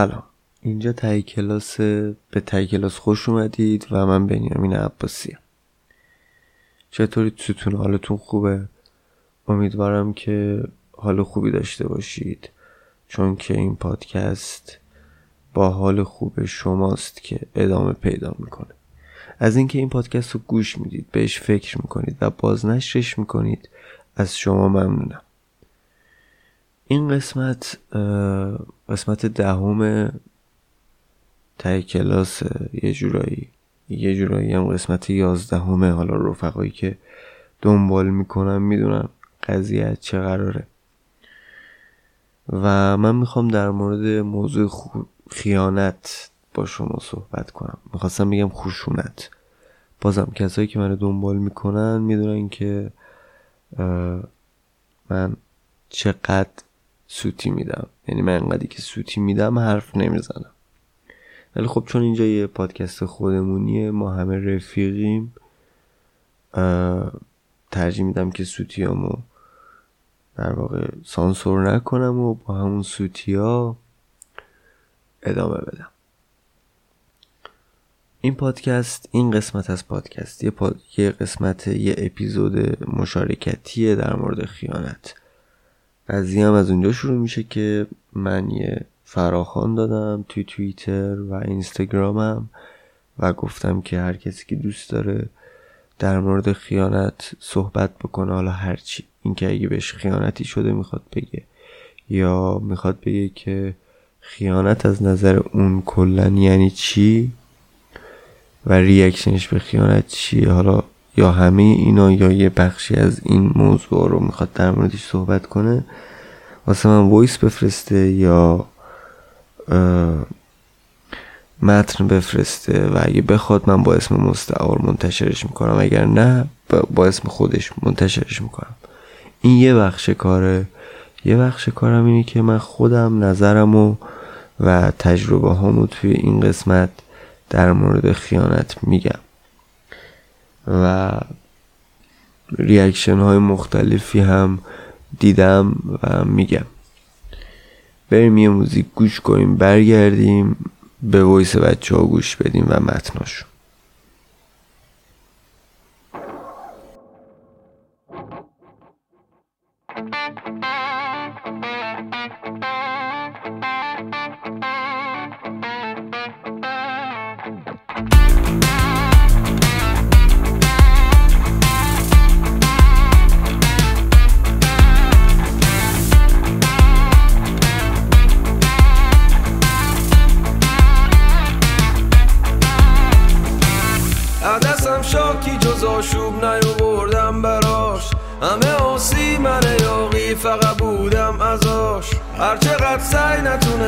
سلام. اینجا تایی کلاس به تایی کلاس خوش اومدید و من بنیامین عباسی چطورید؟ ستون حالتون خوبه؟ امیدوارم که حال خوبی داشته باشید. چون که این پادکست با حال خوب شماست که ادامه پیدا می‌کنه. از اینکه این پادکست رو گوش می‌دید بهش فکر می‌کنید و بازنشرش می‌کنید از شما ممنونم. این قسمت قسمت دهم تای کلاس یه جورایی. یه جورایی هم قسمت یازدهمه حالا رفقایی که دنبال می‌کنن می‌دونن قضیه چه قراره. و من می‌خوام در مورد موضوع خیانت با شما صحبت کنم. می‌خواستم بگم خشونت. بازم کسایی که منو دنبال می‌کنن می‌دونن که من چقدر سوتی میدم. یعنی من انقدری که سوتی میدم حرف نمی‌زنم. ولی خب چون اینجا یه پادکست خودمونیه ما همه رفیقیم ترجیح میدم که سوتیامو در واقع سانسور نکنم و با همون سوتی ها ادامه بدم. این پادکست این قسمت از پادکست یه, یه قسمت یه اپیزود مشارکتیه در مورد خیانت. قضیه هم از اونجا شروع میشه که من یه فراخان دادم توی توییتر و اینستاگرامم و گفتم که هر کسی که دوست داره در مورد خیانت صحبت بکنه حالا هرچی اینکه اگه بهش خیانتی شده می‌خواد بگه یا می‌خواد بگه که خیانت از نظر اون کلا یعنی چی و reaction ش به خیانت چیه حالا یا همه اینا یا یه بخشی از این موضوع رو می‌خواد در موردش صحبت کنه واسه من voice بفرسته یا متن بفرسته و اگه بخواد من با اسم مستعار منتشرش می‌کنم اگر نه با اسم خودش منتشرش می‌کنم. این یه بخش کاره. یه بخش کارم اینه که من خودم نظرم و, و تجربه هامو توی این قسمت در مورد خیانت میگم. و reaction های مختلفی هم دیدم و میگم. بریم یه موزیک گوش کنیم برگردیم به voice بچه ها گوش بدیم و متناشون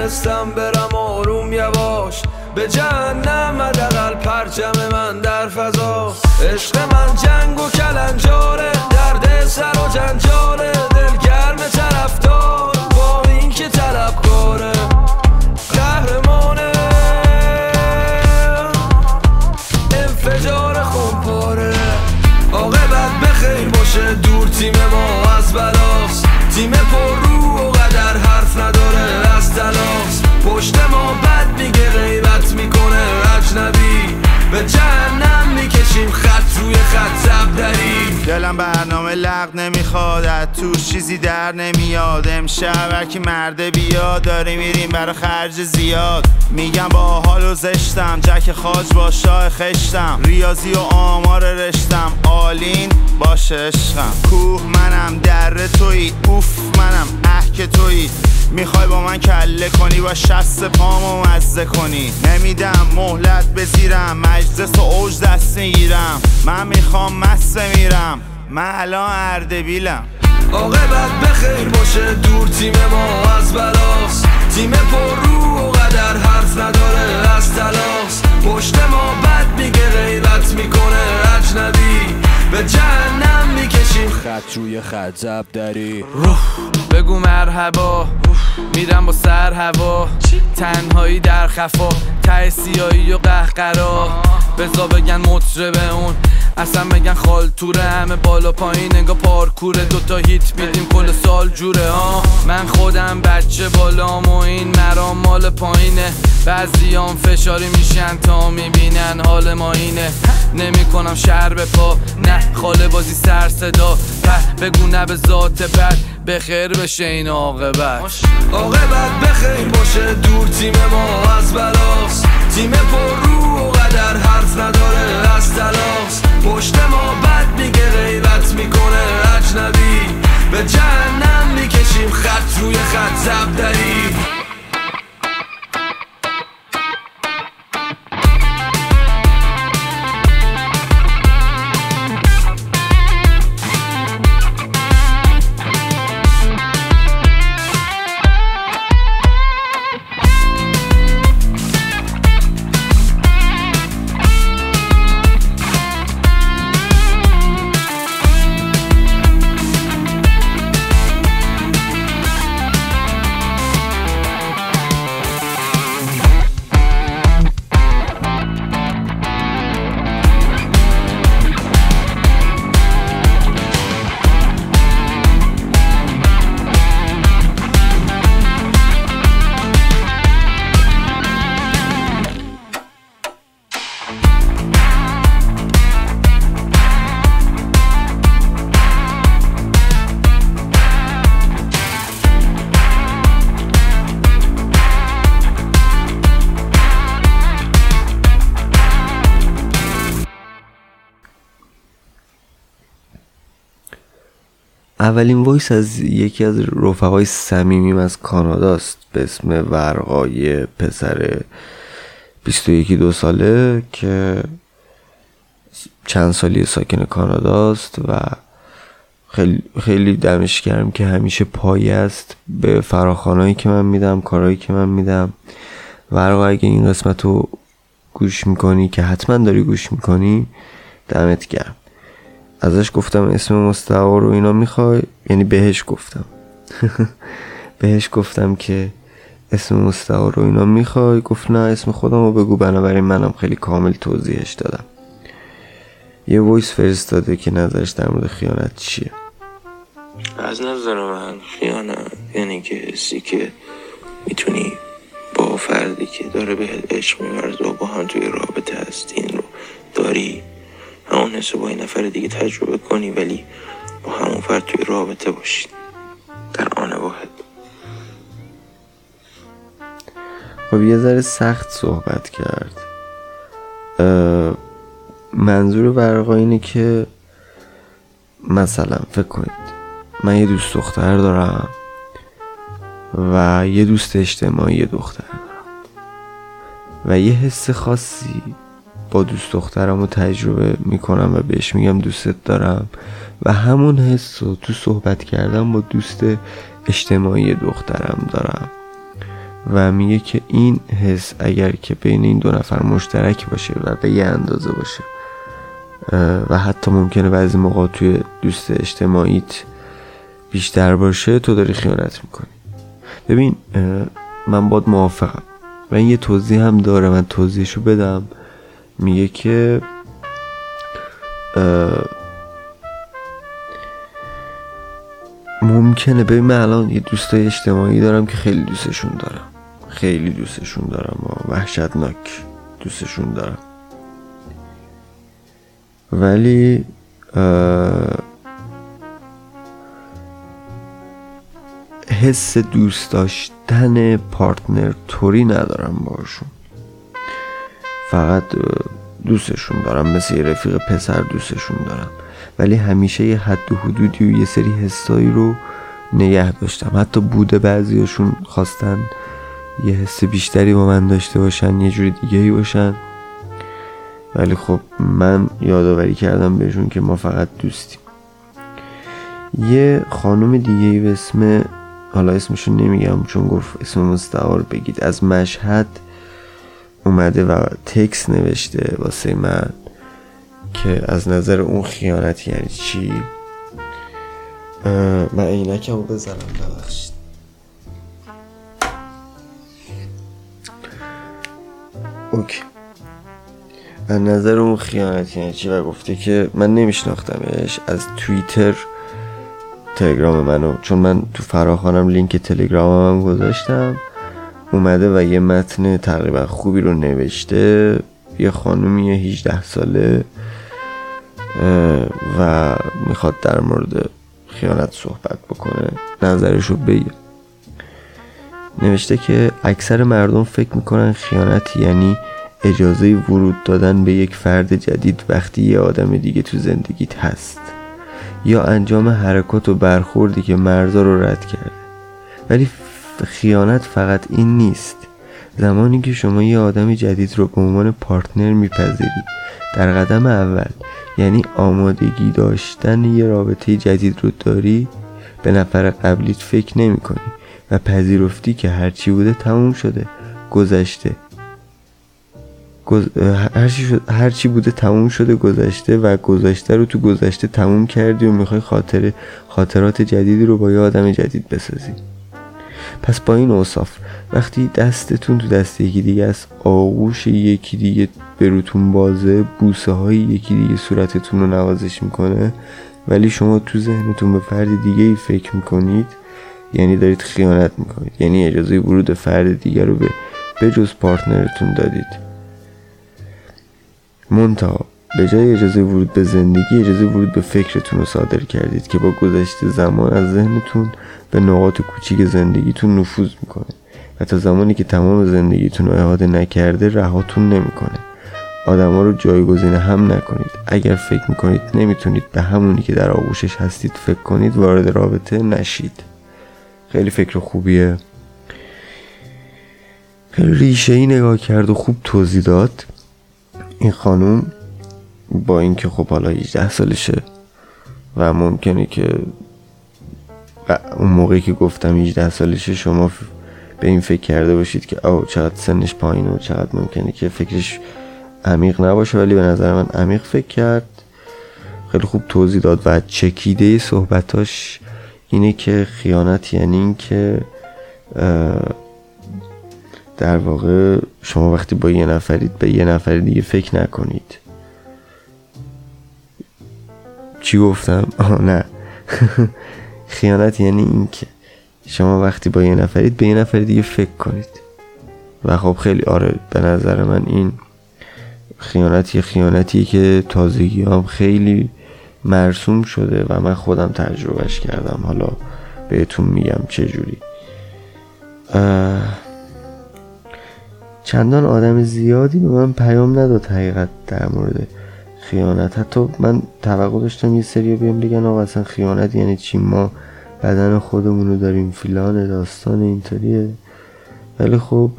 نتونستم برم آروم یواش. به جهنم لغ نمی‌خواد از توش چیزی در نمیاد. امشب که مرده بیاد داریم میریم برا خرج زیاد. میگم با حال و زشتم جک خاج با شاه خشتم. ریاضی و آمار رشتم آلین باشه عشقم کوه منم در توی اوف منم اه توی می‌خوای با من کله کنی و شست پامو مزه کنی. نمیدم مهلت بزیرم مجلس و اوج دست می‌گیرم. من می‌خوام مسته میرم. من الان اردبیلم. عاقبت بخیر باشه دور تیم ما از بلاس تیم پر رو و قدر حرف نداره از تلاس پشت ما بد میگه غیبت می‌کنه اجنبی. به جهنم می‌کشیم خط روی خط زب داری بگو مرحبا. میرم با سر هوا. تنهایی در خفا. ته سیایی و قهقرا. بزا بگن مطربه اون. اصلا بگن خال توره همه بالا پایین. انگا پارکوره دوتا هیت میدیم. کل سال جوره ها من خودم بچه بالام و این مرام مال پایینه. بعضیام فشاری میشن تا می‌بینن حال ما اینه. نمی کنم شهر به پا. نه. خاله بازی سر صدا. په بگو نه به ذات بد به خیر بشه این عاقبت. عاقبت بخیر باشه دور تیم ما از بلاس تیم پر رو و قدر حرف نداره از تلاس پشت ما بد میگه غیبت می‌کنه اجنبی. به جهنم می‌کشیم خط روی خط زبدری اولین وایس از یکی از رفقای صمیمیم از کاناداست به اسم ورقای پسر 21 دو ساله که چند سالی ساکن کاناداست و خیلی, خیلی دمش گرم که همیشه پای است. به فراخانهایی که من میدم کارهایی که من میدم. ورقا اگه این قسمت رو گوش می‌کنی که حتما داری گوش می‌کنی دمت گرم. ازش گفتم اسم مستعار رو اینا می‌خوای؟ یعنی بهش گفتم. بهش گفتم که اسم مستعار رو اینا می‌خوای؟ گفت نه اسم خودم رو بگو بنابراین منم خیلی کامل توضیحش دادم. یه وایس فرستاده که نظرش در مورد خیانت چیه. از نظر من خیانت یعنی که حسی که می‌تونی با فردی که داره بهت عشق میورد و با هم توی رابطه هستین رو داری همون حس با این نفر دیگه تجربه کنی ولی با همون فرد توی رابطه باشی. در آن واحد. خب یه ذره سخت صحبت کرد. منظور ورقا اینه که مثلا فکر کنید من یه دوست دختر دارم و یه دوست اجتماعی دختر دارم و یه حس خاصی با دوست دخترم رو تجربه می‌کنم و بهش میگم دوستت دارم. و همون حس رو تو صحبت کردم با دوست اجتماعی دخترم دارم. و میگه که این حس اگر که بین این دو نفر مشترک باشه و به یه اندازه باشه و حتی ممکنه بعضی موقع توی دوست اجتماعیت بیشتر باشه تو داری خیانت می‌کنی. ببین من باد موافقم. و این یه توضیح هم داره من توضیحشو بدم. میگه که ممکنه. ببین من الان یه دوستای اجتماعی دارم که خیلی دوستشون دارم. خیلی دوستشون دارم و وحشتناک دوستشون دارم. ولی حس دوست داشتن پارتنر توری ندارم باشون فقط دوستشون دارم مثل یه رفیق پسر دوستشون دارم. ولی همیشه یه حد و حدودی و یه سری حسایی رو نگه داشتم. حتی بوده بعضیاشون خواستن یه حس بیشتری با من داشته باشن یه جوری دیگه ای باشن. ولی خب من یادآوری کردم بهشون که ما فقط دوستیم. یه خانم دیگه ای به اسم حالا اسمشون نمیگم چون گفت اسم مستعار بگید از مشهد اومده و تکس نوشته واسه من که از نظر اون خیانت یعنی چی؟ من عینکم رو بزنم ببخشید. اوکی. از نظر اون خیانت یعنی چی؟ و گفته که من نمیشناختمش از توییتر تلگرام منو. چون من تو فراخانم لینک تلگرامم هم گذاشتم. اومده و یه متن تقریبا خوبی رو نوشته. یه خانومی 18 ساله و می‌خواد در مورد خیانت صحبت بکنه. نظرش رو بگه. نوشته که اکثر مردم فکر می‌کنن خیانت یعنی اجازه ورود دادن به یک فرد جدید وقتی یه آدم دیگه تو زندگیت هست. یا انجام حرکات و برخوردی که مرزا رو رد کرده. ولی خیانت فقط این نیست زمانی که شما یه آدم جدید رو به عنوان پارتنر میپذیرید در قدم اول یعنی آمادگی داشتن یه رابطه جدید رو داری به نفر قبلیت فکر نمی کنی و پذیرفتی که هرچی بوده تموم شده گذشته. هرچی, هرچی بوده تموم شده گذشته و گذشته رو تو گذشته تموم کردی و می‌خوای خاطر خاطرات جدیدی رو با یه آدم جدید بسازی پس با این اوصاف وقتی دستتون تو دست یکی دیگه است آغوش یکی دیگه به روتون بازه بوسه های یکی دیگه صورتتون رو نوازش می‌کنه ولی شما تو ذهنتون به فرد دیگه ای فکر می‌کنید یعنی دارید خیانت می‌کنید یعنی اجازه ورود فرد دیگر رو به بجز پارتنرتون دادید. منتها به جای اجازه ورود به زندگی اجازه ورود به فکرتون رو صادر کردید که با گذشت زمان از ذهنتون به نقاط کوچیک زندگیتون نفوذ می‌کنه. و تا زمانی که تمام زندگیتون رو احاطه نکرده رهاتون نمی‌کنه. آدما رو جایگزین هم نکنید. اگر فکر می‌کنید نمی‌تونید به همونی که در آغوشش هستید فکر کنید وارد رابطه نشید. خیلی فکر خوبیه. خیلی ریشه ای نگاه کرد و خوب توضیح داد. این خانوم با اینکه خب حالا 18 سالشه و ممکنه که اون موقعی که گفتم 18 سالشه شما به این فکر کرده باشید که او چقدر سنش پایینه و چقدر ممکنه که فکرش عمیق نباشه. ولی به نظر من عمیق فکر کرد. خیلی خوب توضیح داد و چکیده صحبتاش اینه که خیانت یعنی این که در واقع شما وقتی با یه نفرید به یه نفر دیگه فکر نکنید. چی گفتم؟ آه نه. خیانت یعنی این که شما وقتی با یه نفرید به یه نفر دیگه فکر کنید. و خب خیلی آره به نظر من این خیانتی خیانتیه که تازگی هم خیلی مرسوم شده و من خودم تجربهش کردم. حالا بهتون میگم چجوری چندان آدم زیادی به من پیام نداد حقیقت در مورد خیانت. حتی من توقع داشتم یه سری بیام بگن آقا اصلا خیانت یعنی چی؟ ما بدن خودمون رو داریم فیلان داستان اینطوریه. ولی خب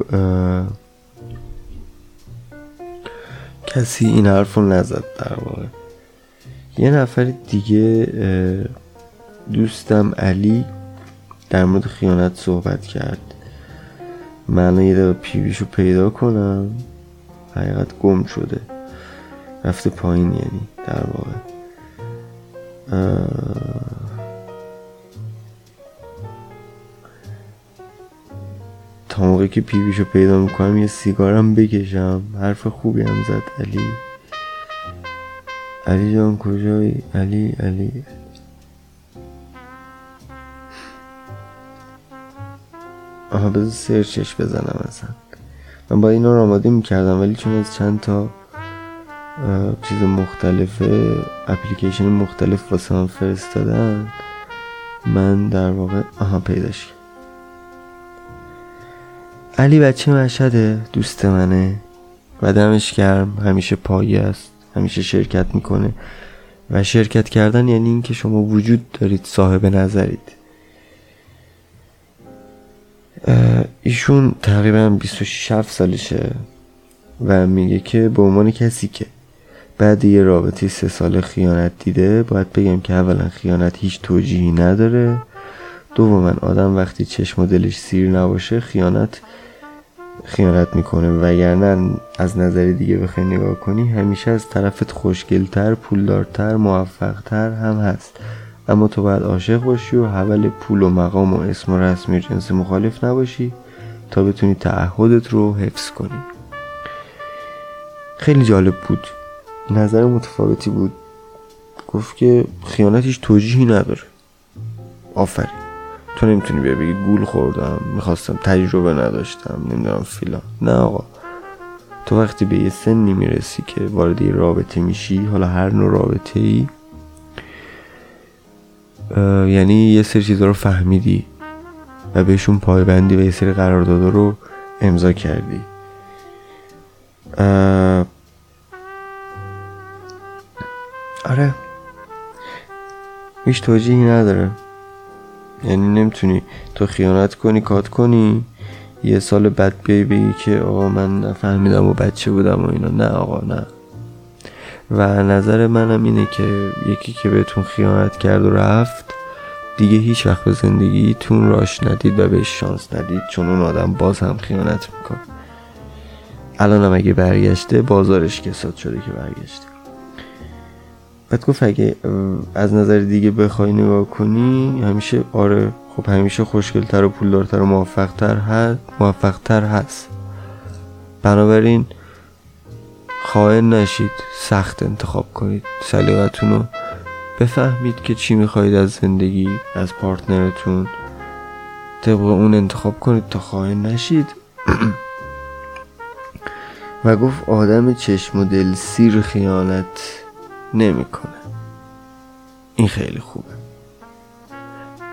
کسی این حرف رو نزد در واقع. یه نفر دیگه دوستم علی در مورد خیانت صحبت کرد. من یه دقیقه پیویشو پیدا کنم. حقیقت گم شده. رفته پایین یعنی در واقع. تا موقعی که پیویشو پیدا می‌کنم یه سیگارم بکشم. حرف خوبی هم زد علی. علی جان کجایی؟ علی علی. آها بذار سرچش بزنم اصلا. من با اینا رو آماده می‌کردم ولی چون از چند تا چیز مختلف اپلیکیشن مختلف واسه من فرستادن من در واقع آها پیداش علی بچه مشهده دوست منه. و دمش گرم همیشه پایه است همیشه شرکت می‌کنه. و شرکت کردن یعنی اینکه شما وجود دارید صاحب نظرید. ایشون تقریبا 26 سالشه و میگه که به عنوان کسی که بعد یه رابطه سه سال خیانت دیده باید بگم که اولا خیانت هیچ توجیهی نداره. دوما آدم وقتی چشم و دلش سیر نباشه خیانت خیانت می‌کنه. وگرنه از نظر دیگه بخوای نگاه کنی همیشه از طرفت خوشگلتر پولدارتر موفقتر هم هست. اما تو باید عاشق باشی و حول پول و مقام و اسم و رسمی و جنس مخالف نباشی تا بتونی تعهدت رو حفظ کنی. خیلی جالب بود. نظر متفاوتی بود. گفت که خیانتش توجیهی نداره. آفرین. تو نمی‌تونی بیا بگی گول خوردم می‌خواستم تجربه نداشتم نمی‌دونم فیلان. نه آقا. تو وقتی به یه سنی می‌رسی که وارد یه رابطه میشی حالا هر نوع رابطه ای یعنی یه سری چیزا رو فهمیدی و بهشون پایبندی و یه سری قراردادا رو امضا کردی. آره. هیچ توجیهی نداره. یعنی نمی‌تونی تو خیانت کنی کات کنی. یه سال بعد بیای بگی که آقا من نفهمیدم و بچه بودم و اینا. نه آقا نه. و نظر منم اینه که یکی که بهتون خیانت کرد و رفت دیگه هیچ وقت به زندگیتون راش ندید و بهش شانس ندید. چون اون آدم باز هم خیانت میکن الان هم اگه برگشته بازارش کساد شده که برگشته. بعد گفت اگه از نظر دیگه بخوای نگاه کنی همیشه آره خب همیشه خوشگلتر و پولدارتر و موفقتر هست موفقتر هست. بنابراین خائن نشید سخت انتخاب کنید. سلیقتون رو بفهمید که چی می‌خواهید از زندگی از پارتنرتون. طبق اون انتخاب کنید تا خائن نشید. و گفت آدم چشم و دل سیر خیانت. نمی‌کنه. این خیلی خوبه.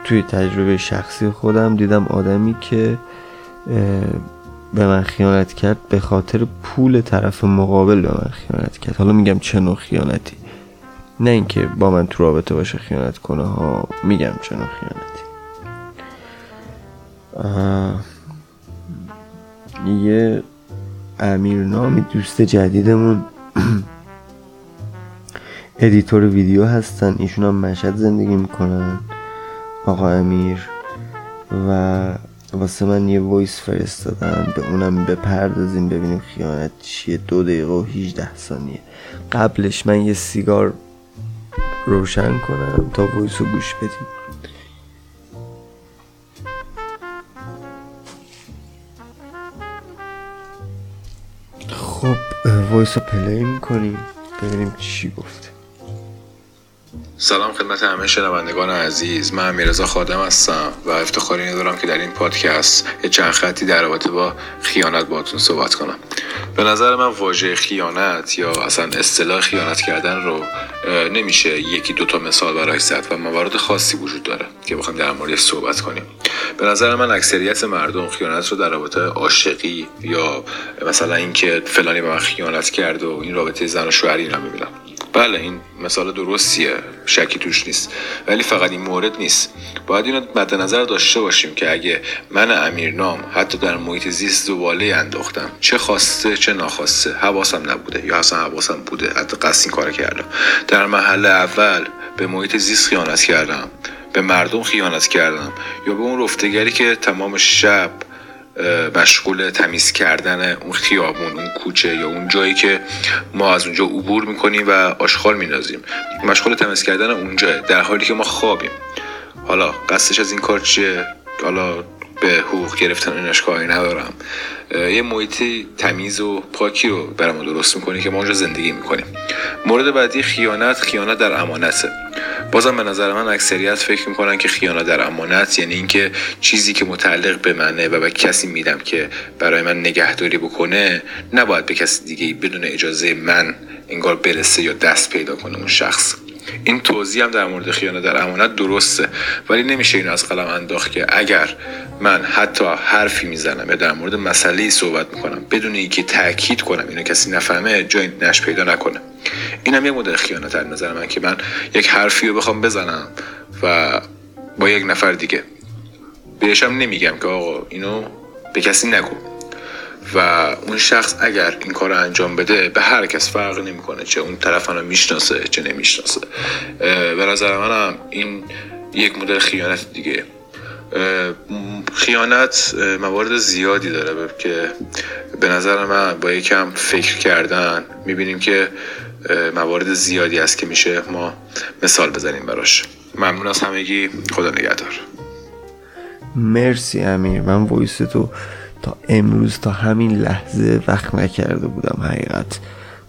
توی تجربه شخصی خودم دیدم آدمی که به من خیانت کرد به خاطر پول طرف مقابل به من خیانت کرد. حالا میگم چه نوع خیانتی. نه اینکه با من تو رابطه باشه خیانت کنه ها میگم چه نوع خیانتی. یه امیر نامی دوست جدیدمون editor ویدیو هستن ایشون هم مشهد زندگی می‌کنن آقا امیر. و واسه من یه voice فرستادن به اونم بپردازیم ببینیم خیانت چیه. دو دقیقه و 18 ثانیه. قبلش من یه سیگار روشن کنم تا voice رو گوش بدیم. خب voice رو play می‌کنیم ببینیم چی گفته. سلام خدمت همه شنوندگان عزیز. من میرزا خادم هستم و افتخار اینو دارم که در این پادکست یه چند خطی در رابطه با خیانت باتون صحبت کنم. به نظر من واژه خیانت یا اصلا اصطلاح خیانت کردن رو نمیشه یکی دوتا مثال براش زد و موارد خاصی وجود داره که بخوایم در مورد صحبت کنیم. به نظر من اکثریت مردم خیانت رو در رابطه عاشقی یا مثلا اینکه فلانی به من خیانت کرد و این رابطه زن و شوهری رو می‌بینم. بله این مثال درستیه. شکی توش نیست. ولی فقط این مورد نیست. باید اینو مد نظر داشته باشیم که اگه من امیرنام حتی در محیط زیست زباله انداختم چه خواسته چه ناخواسته حواسم نبوده. یا اصلا حواسم بوده. حتی قصد این کار کردم. در محل اول به محیط زیست خیانت کردم. به مردم خیانت کردم. یا به اون رفتگری که تمام شب مشغول تمیز کردن اون خیابون اون کوچه یا اون جایی که ما از اونجا عبور می‌کنیم و آشغال میندازیم مشغول تمیز کردن اونجا در حالی که ما خوابیم. حالا قصدش از این کار چیه؟ حالا به حقوق گرفتن اینش کاری ندارم. یه محیط تمیز و پاکی رو برامون درست می‌کنه که ما اونجا زندگی می‌کنیم. مورد بعدی خیانت خیانت در امانته. بازم به نظر من اکثریت فکر می‌کنن که خیانت در امانت یعنی اینکه چیزی که متعلق به منه و به کسی میدم که برای من نگهداری بکنه نباید به کسی دیگه بدون اجازه من انگار برسه یا دست پیدا کنه اون شخص. این توضیح هم در مورد خیانت در امانت درسته ولی نمیشه اینو از قلم انداخت که اگر من حتی حرفی می‌زنم یا در مورد مسئله صحبت می‌کنم بدون اینکه تاکید کنم اینو کسی نفهمه جای نش پیدا نکنه. این هم یه مدل خیانت در نظر من که من یک حرفی رو بخوام بزنم و با یک نفر دیگه. بهشم نمیگم که آقا اینو به کسی نگو. و اون شخص اگر این کار رو انجام بده به هر کس فرق نمی‌کنه چه اون طرف رو می‌شناسه چه نمی‌شناسه. به نظر منم این یک مدل خیانت دیگه. خیانت موارد زیادی داره که به نظر من با یکم فکر کردن می‌بینیم که موارد زیادی هست که میشه ما مثال بزنیم براش. ممنون از همگی. خدا نگهدار. مرسی امیر. من voice تو تا امروز تا همین لحظه وقت نکرده بودم حقیقت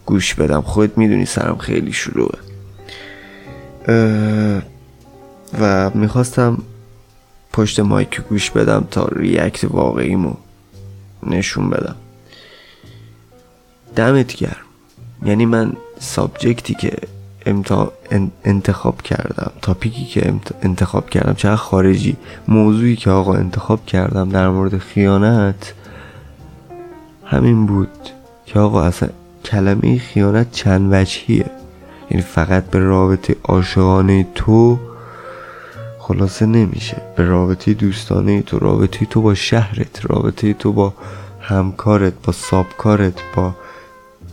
گوش بدم. خودت می‌دونی سرم خیلی شلوغه. و می‌خواستم پشت mic گوش بدم تا react واقعیمو نشون بدم. دمت گرم. یعنی من سابجکتی که امتا انتخاب کردم. تاپیکی که انتخاب کردم چه خارجی؟ موضوعی که آقا انتخاب کردم در مورد خیانت همین بود که آقا اصلا کلمه خیانت چند وجهیه. یعنی فقط به رابطه عاشقانه تو خلاصه نمیشه. به رابطه دوستانه تو رابطه تو با شهرت رابطه تو با همکارت با سابکارت با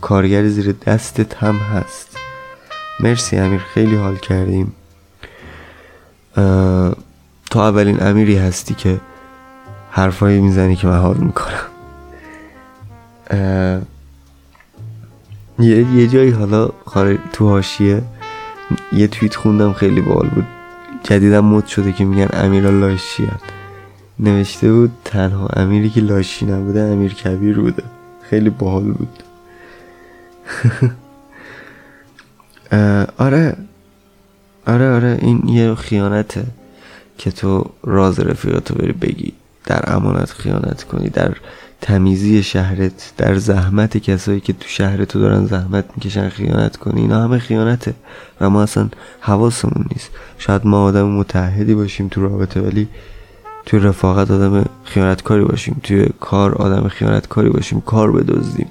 کارگر زیر دستت هم هست. مرسی امیر خیلی حال کردیم. تو اولین امیری هستی که حرفایی می‌زنی که من حال می‌کنم. یه, یه جایی حالا تو هاشیه یه توییت خوندم خیلی بال بود. جدیدم مد شده که میگن امیرا لاشی نوشته بود تنها امیری که لاشی نبوده امیر کبیر بوده. خیلی باحال بود. آره. آره آره این یه خیانته که تو راز رفیقتو بری بگی در امانت خیانت کنی در تمیزی شهرت در زحمت کسایی که تو شهر تو دارن زحمت می‌کشن خیانت کنی. اینا همه خیانته و ما اصلا حواسمون نیست. شاید ما آدم متحدی باشیم تو رابطه ولی تو رفاقت آدم خیانتکاری باشیم. توی کار آدم خیانتکاری باشیم. کار بدزدیم.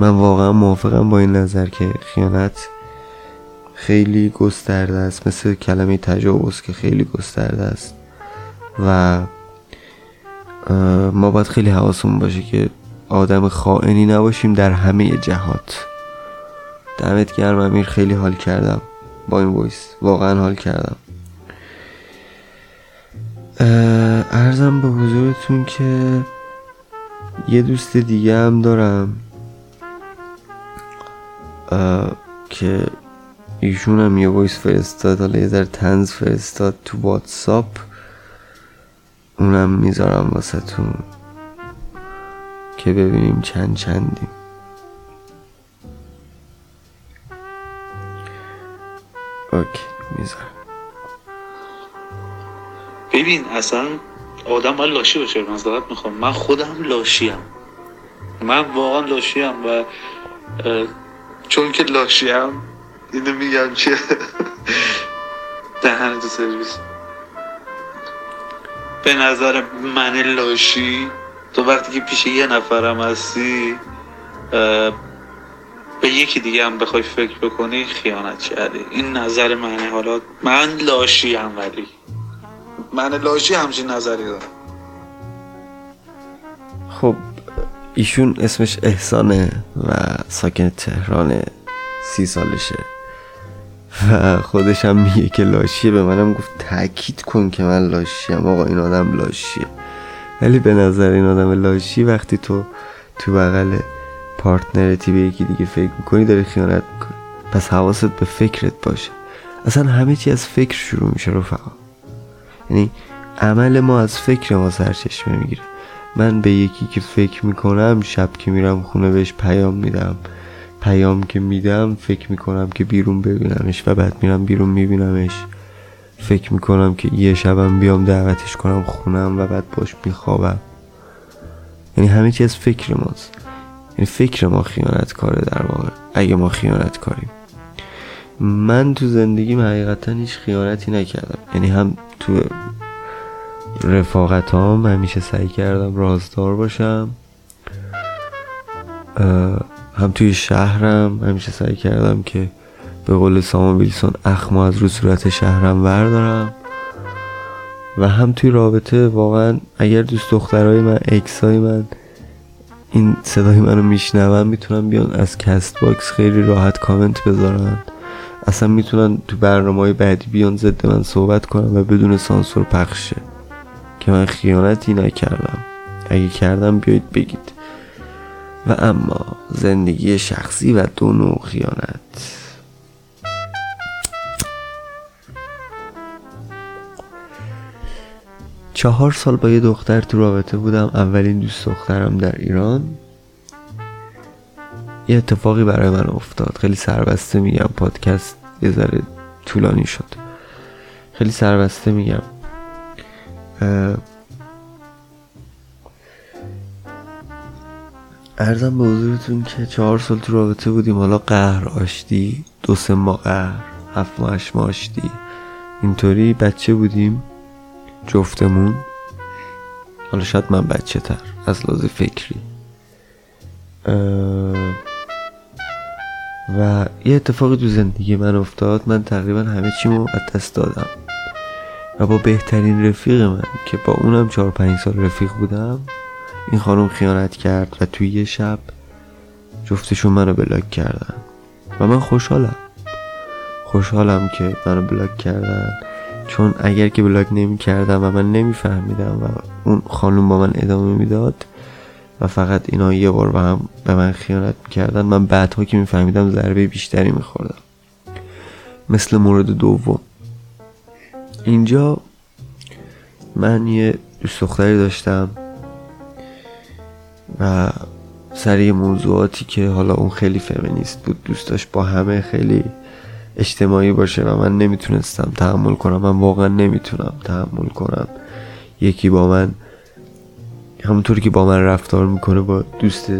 من واقعا موافقم با این نظر که خیانت خیلی گسترده است. مثل کلمه تجاوز که خیلی گسترده است. و ما باید خیلی حواسمون باشه که آدم خائنی نباشیم در همه جهات. دمت گرم امیر خیلی حال کردم. با این ویس واقعا حال کردم. ارزم به حضورتون که یه دوست دیگه هم دارم. که ایشون هم یه ویس فرستاد حالا یه ذره تنز فرستاد تو واتساپ. اونم می‌ذارم واسه تون که ببینیم چند چندیم. اوکی می‌ذارم. ببین اصلا آدم باید لاشی باشه مزدارت می‌خوام. من خودم لاشیم. من واقعا لاشیم و چون که لاشیم اینو میگم که دهن تو سرویس. به نظر من لاشی تو وقتی که پیش یه نفرم هستی به یکی دیگه هم بخوای فکر بکنی خیانت کردی. این نظر منه. حالا من لاشی هم ولی. من لاشی همچین نظری دارم. خب ایشون اسمش احسانه و ساکن تهران سی سالشه. و خودش هم میگه که لاشیه. به منم گفت تاکید کن که من لاشیم. آقا این آدم لاشیه. ولی به نظر این آدم لاشی وقتی تو تو بغل پارتنرتی به یکی دیگه فکر می‌کنی داری خیانت می‌کنی. پس حواست به فکرت باشه. اصلا همه چی از فکر شروع میشه رفقا. یعنی عمل ما از فکر ما سرچشمه می‌گیره. من به یکی که فکر می‌کنم شب که میرم خونه بهش پیام میدم. پیام که میدم فکر می‌کنم که بیرون ببینمش و بعد میرم بیرون میبینمش. فکر می‌کنم که یه شبم بیام دعوتش کنم خونم و بعد باش میخوابم. یعنی همه چیز فکر ماست. یعنی فکر ما خیانت کاره در واقع اگه ما خیانت کاریم. من تو زندگیم حقیقتا هیچ خیانتی نکردم. یعنی هم تو رفاقت هم همیشه سعی کردم رازدار باشم. هم توی شهرم همیشه سعی کردم که به قول سامان ویلسون اخما از رو صورت شهرم بردارم. و هم توی رابطه واقعا اگر دوست دخترای من ex ای من این صدای منو میشنون می‌تونن بیان از Castbox خیلی راحت کامنت بذارن. اصلا می‌تونن تو برنامه های بعدی بیان ضد من صحبت کنن و بدون سانسور پخشه که من خیانتی نکردم. اگه کردم بیایید بگید. و اما زندگی شخصی و دو نوع خیانت. چهار سال با یه دختر تو رابطه بودم اولین دوست دخترم در ایران. یه اتفاقی برای من افتاد. خیلی سربسته میگم پادکست یه ذره طولانی شد. خیلی سربسته میگم. ارزم به حضورتون که چهار سال تو رابطه بودیم. حالا قهر آشتی دو سه ماه قهر هفت ماه ماه آشتی. اینطوری بچه بودیم. جفتمون. حالا شاید من بچه تر از لحاظ فکری. و یه اتفاقی تو زندگی من افتاد. من تقریبا همه چیمو از دست دادم. و با بهترین رفیق من که با اونم چهار پنج سال رفیق بودم این خانم خیانت کرد و توی یه شب جفتشون منو بلاک کردن. و من خوشحالم. خوشحالم که منو بلاک کردن. چون اگر که بلاک نمی کردم و من نمیفهمیدم و اون خانم با من ادامه می‌داد و فقط اینا یه بار به هم به من خیانت می‌کردن من بعدها که میفهمیدم ضربه بیشتری میخوردم. مثل مورد دوم. اینجا من یه دوست دختری داشتم. و سر موضوعاتی که حالا اون خیلی فمینیست بود دوست داشت با همه خیلی اجتماعی باشه و من نمی‌تونستم تحمل کنم. من واقعا نمی‌تونم تحمل کنم. یکی با من همونطوری که با من رفتار می‌کنه با دوست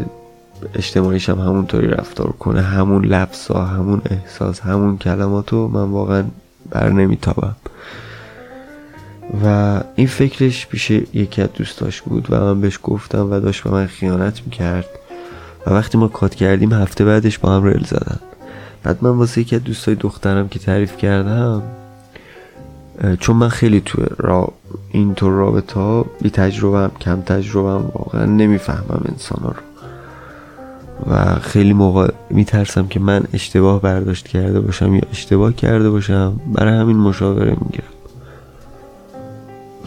اجتماعیش هم همونطوری رفتار کنه. همون لفظ ها همون احساس همون کلماتو من واقعا بر نمیتابم. و این فکرش پیش یکی از دوستاش بود و من بهش گفتم و داشت به من خیانت می‌کرد. و وقتی ما کات کردیم هفته بعدش با هم ریل زدن. بعد من واسه یکی از دوستای دخترم که تعریف کردم چون من خیلی تو را اینطور رابطه ها بی تجربه هم کم تجربه هم واقعا نمی‌فهمم انسان رو. و خیلی موقع میترسم که من اشتباه برداشت کرده باشم یا اشتباه کرده باشم برای همین مشاوره می‌گیرم.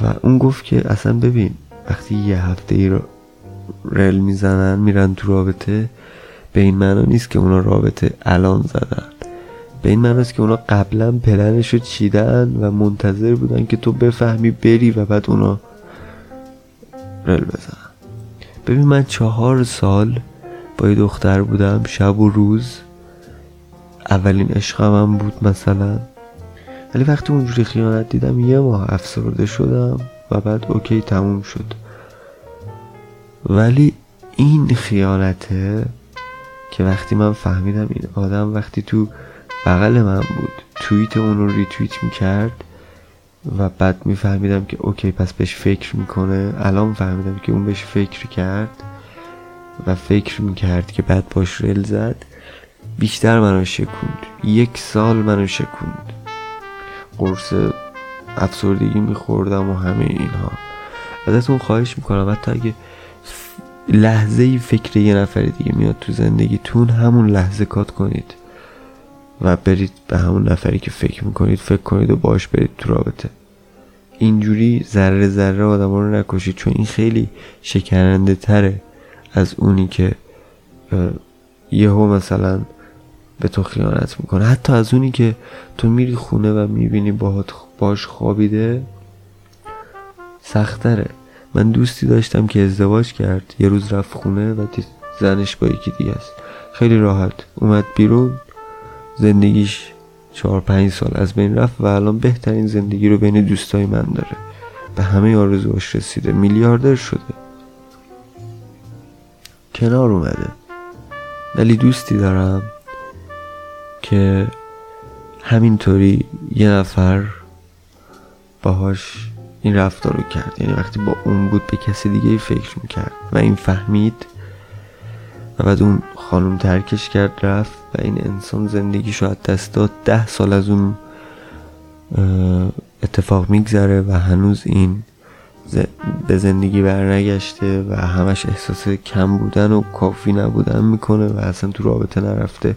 و اون گفت که اصلا ببین وقتی یه هفته ای رل می‌زنن میرن تو رابطه به این معنا نیست که اونا رابطه الان زدن. به این معناست که اونا قبلا پلنش رو چیدن و منتظر بودن که تو بفهمی بری و بعد اونا رل بزنن. ببین من چهار سال با یه دختر بودم شب و روز. اولین عشقم هم بود مثلا. ولی وقتی اونجوری خیانت دیدم یه ماه افسرده شدم و بعد OK تموم شد. ولی این خیانته که وقتی من فهمیدم این آدم وقتی تو بغل من بود توییت اون رو ریتویت می‌کرد و بعد میفهمیدم که OK پس بهش فکر می‌کنه. الان فهمیدم که اون بهش فکر کرد و فکر می‌کرد که بعد باش رل زد. بیشتر منو شکوند. یک سال منو شکوند. قرص افسردگی میخوردم و همه اینها. ازتون خواهش می‌کنم حتی اگه لحظه ای فکر یه نفر دیگه میاد تو زندگیتون همون لحظه کات کنید و برید به همون نفری که فکر می‌کنید فکر کنید و باش برید تو رابطه. اینجوری ذره ذره آدم رو نکشید چون این خیلی شکننده تره از اونی که یهو مثلا به تو خیانت می‌کنه. حتی از اونی که تو میری خونه و می‌بینی باهات باش خوابیده سختره. من دوستی داشتم که ازدواج کرد. یه روز رفت خونه و زنش با یکی دیگه است. خیلی راحت. اومد بیرون. زندگیش چهار پنج سال از بین رفت و الان بهترین زندگی رو بین دوستای من داره. به همه آرزوهاش رسیده. میلیاردر شده. کنار اومده. ولی دوستی دارم. که همینطوری یه نفر باهاش این رفتار رو کرد. یعنی وقتی با اون بود به کسی دیگه فکر می‌کرد و این فهمید و بعد اون خانم ترکش کرد رفت و این انسان زندگی شاید دست داد. ده سال از اون اتفاق میگذره و هنوز این به زندگی برنگشته و همش احساس کم بودن و کافی نبودن می‌کنه و اصلا تو رابطه نرفته.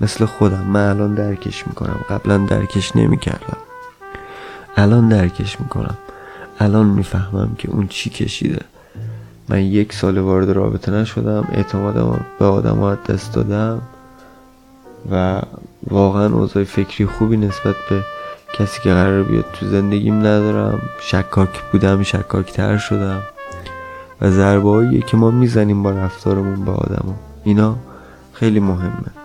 مثل خودم. من الان درکش می‌کنم. قبلا درکش نمی‌کردم. الان درکش می‌کنم. الان می‌فهمم که اون چی کشیده. من یک سال وارد رابطه نشدم. اعتمادم به آدم دست دادم و واقعا اوضاع فکری خوبی نسبت به کسی که قرار بیاد تو زندگیم ندارم. شکاک بودم شکاکتر شدم. و ضربه که ما می‌زنیم با رفتارمون به آدم اینا خیلی مهمه.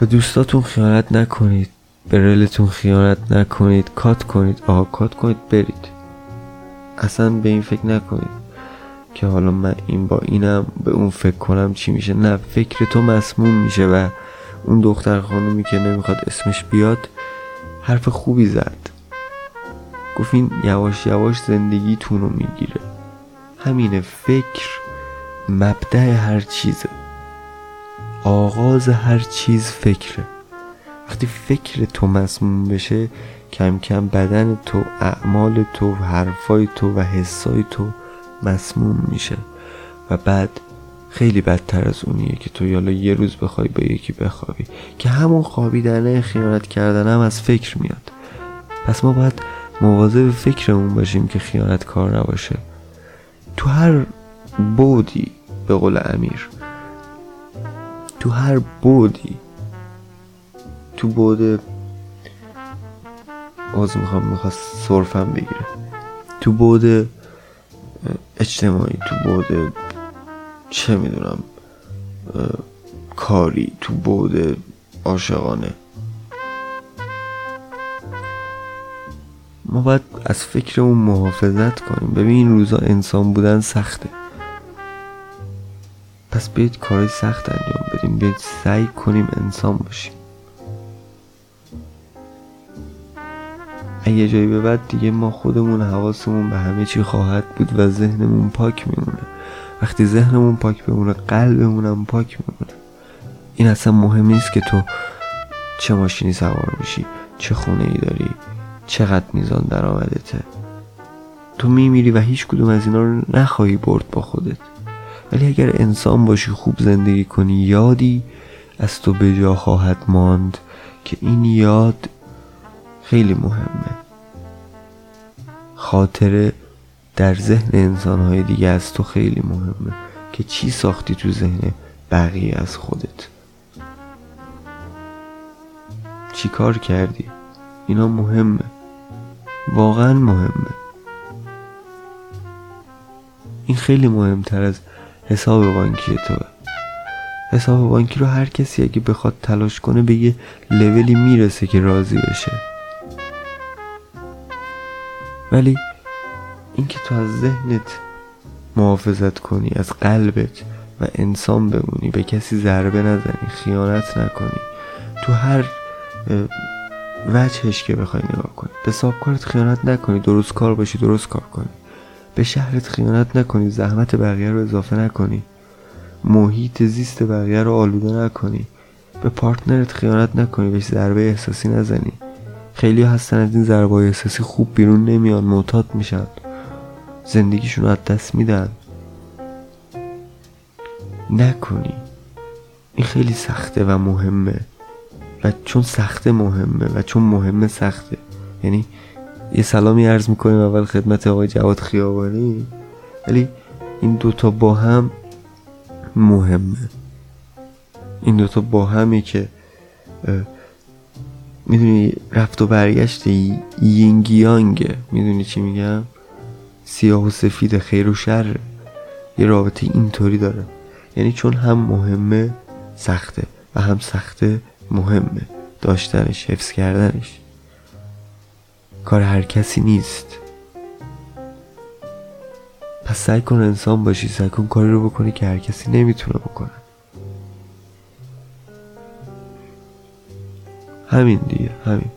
به دوستاتون خیانت نکنید. به رلتون خیانت نکنید. کات کنید. آقا کات کنید. برید. اصلا به این فکر نکنید که حالا من این با اینم به اون فکر کنم چی میشه. نه فکر تو مسموم میشه و اون دختر خانومی که نمی‌خواد اسمش بیاد حرف خوبی زد. گفت این یواش یواش زندگیتون رو می‌گیره. همینه فکر مبدع هر چیزه. آغاز هر چیز فکره. وقتی فکر تو مسموم بشه کم کم بدن تو اعمال تو حرفای تو و حسای تو مسموم میشه. و بعد خیلی بدتر از اونیه که تو یالا یه روز بخوای با یکی بخوابی. که همون خوابیدنه خیانت کردن هم از فکر میاد. پس ما باید مواظب فکرمون باشیم که خیانت کار نباشه. تو هر بودی به قول امیر تو هر بودی. تو بود باز می‌خوام می‌خواست صرفم بگیره. تو بود اجتماعی تو بود چه می‌دونم کاری تو بود عاشقانه. ما باید از فکرمون محافظت کنیم. ببین این روزا انسان بودن سخته. پس بیاید کارهای سخت انجام بدیم. بیاید سعی کنیم انسان باشیم. اگه جایی به بعد دیگه ما خودمون حواسمون به همه چی خواهد بود و ذهنمون پاک میمونه. وقتی ذهنمون پاک بمونه قلبمونم پاک میمونه. این اصلا مهم نیست که تو چه ماشینی سوار میشی چه خونه ای داری چقدر میزان درآمدته. تو میمیری و هیچ کدوم از اینا رو نخواهی برد با خودت. ولی اگر انسان باشی خوب زندگی کنی یادی از تو به جا خواهد ماند که این یاد خیلی مهمه. خاطره در ذهن انسانهای دیگه از تو خیلی مهمه که چی ساختی تو ذهن بقیه از خودت؟ چی کار کردی؟ اینا مهمه. واقعا مهمه. این خیلی مهمتر از حساب بانکی تو. حساب بانکی رو هر کسی اگه بخواد تلاش کنه به یه لولی می‌رسه که راضی بشه. ولی اینکه تو از ذهنت محافظت کنی از قلبت و انسان بمونی به کسی ضربه نزنی خیانت نکنی تو هر وجهش که بخوای نگاه کنی. به کارت خیانت نکنی درست کار باشی درست کار کنی. به شهرت خیانت نکنی زحمت بقیه رو اضافه نکنی. محیط زیست بقیه رو آلوده نکنی. به پارتنرت خیانت نکنی بهش ضربه احساسی نزنی. خیلی هستن از این ضربه احساسی خوب بیرون نمیان معتاد میشن. زندگیشون رو از دست میدن. نکنی. این خیلی سخته و مهمه. و چون سخته مهمه و چون مهمه سخته. یعنی یه سلامی عرض می‌کنیم اول خدمت آقای جواد خیابانی. ولی این دوتا با هم مهمه. این دوتا با همی که می‌دونی رفت و برگشت یینگیانگه می‌دونی چی میگم؟ سیاه و سفید خیر و شر. یه رابطه اینطوری داره. یعنی چون هم مهمه سخته. و هم سخته مهمه. داشتنش حفظ کردنش. کار هر کسی نیست. پس سعی کن انسان باشی سعی کن کاری رو بکنی که هر کسی نمی‌تونه بکنه. همین دیگه همین.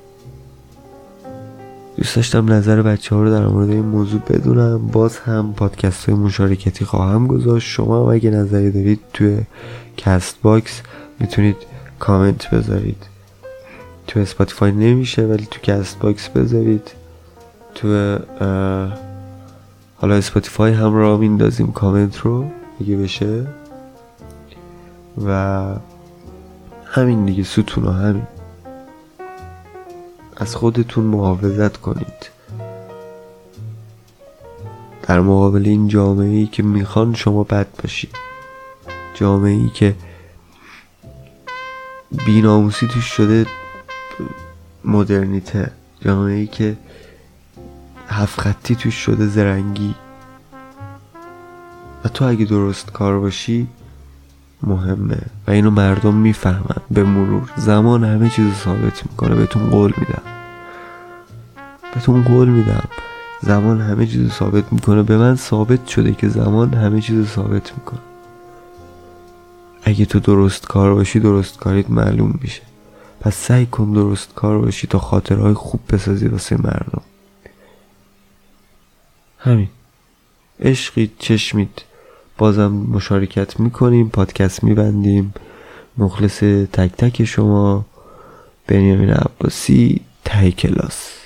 دوست داشتم نظر بچه ها رو در مورد این موضوع بدونم. باز هم پادکست های مشارکتی خواهم گذاشت. شما هم اگه نظری دارید توی Castbox می‌تونید کامنت بذارید. تو اسپاتیفای نمیشه ولی تو کست‌باکس بذارید. تو حالا اسپاتیفای هم را میندازیم کامنت رو اگه بشه. و همین دیگه ستون همین. از خودتون محافظت کنید. در مقابل این جامعه ای که می‌خوان شما بد باشید. جامعه ای که بیناموسی توش شده مدرنیته. جامعه ای که هفت خطی توش شده زرنگی. و تو اگه درست کار باشی مهمه. و اینو مردم می‌فهمن. به مرور. زمان همه چیز ثابت می‌کنه. بهتون قول میدم. بهتون قول میدم. زمان همه چیز ثابت می‌کنه. به من ثابت شده که زمان همه چیز ثابت می‌کنه. اگه تو درست کار باشی درست کاریت معلوم میشه. پس سعی کن درست کار باشی تا خاطرهای خوب بسازی واسه مردم. همین. عشقید چشمید بازم مشارکت می‌کنیم پادکست میبندیم. مخلص تک تک شما بنیامین عباسی تای کلاس.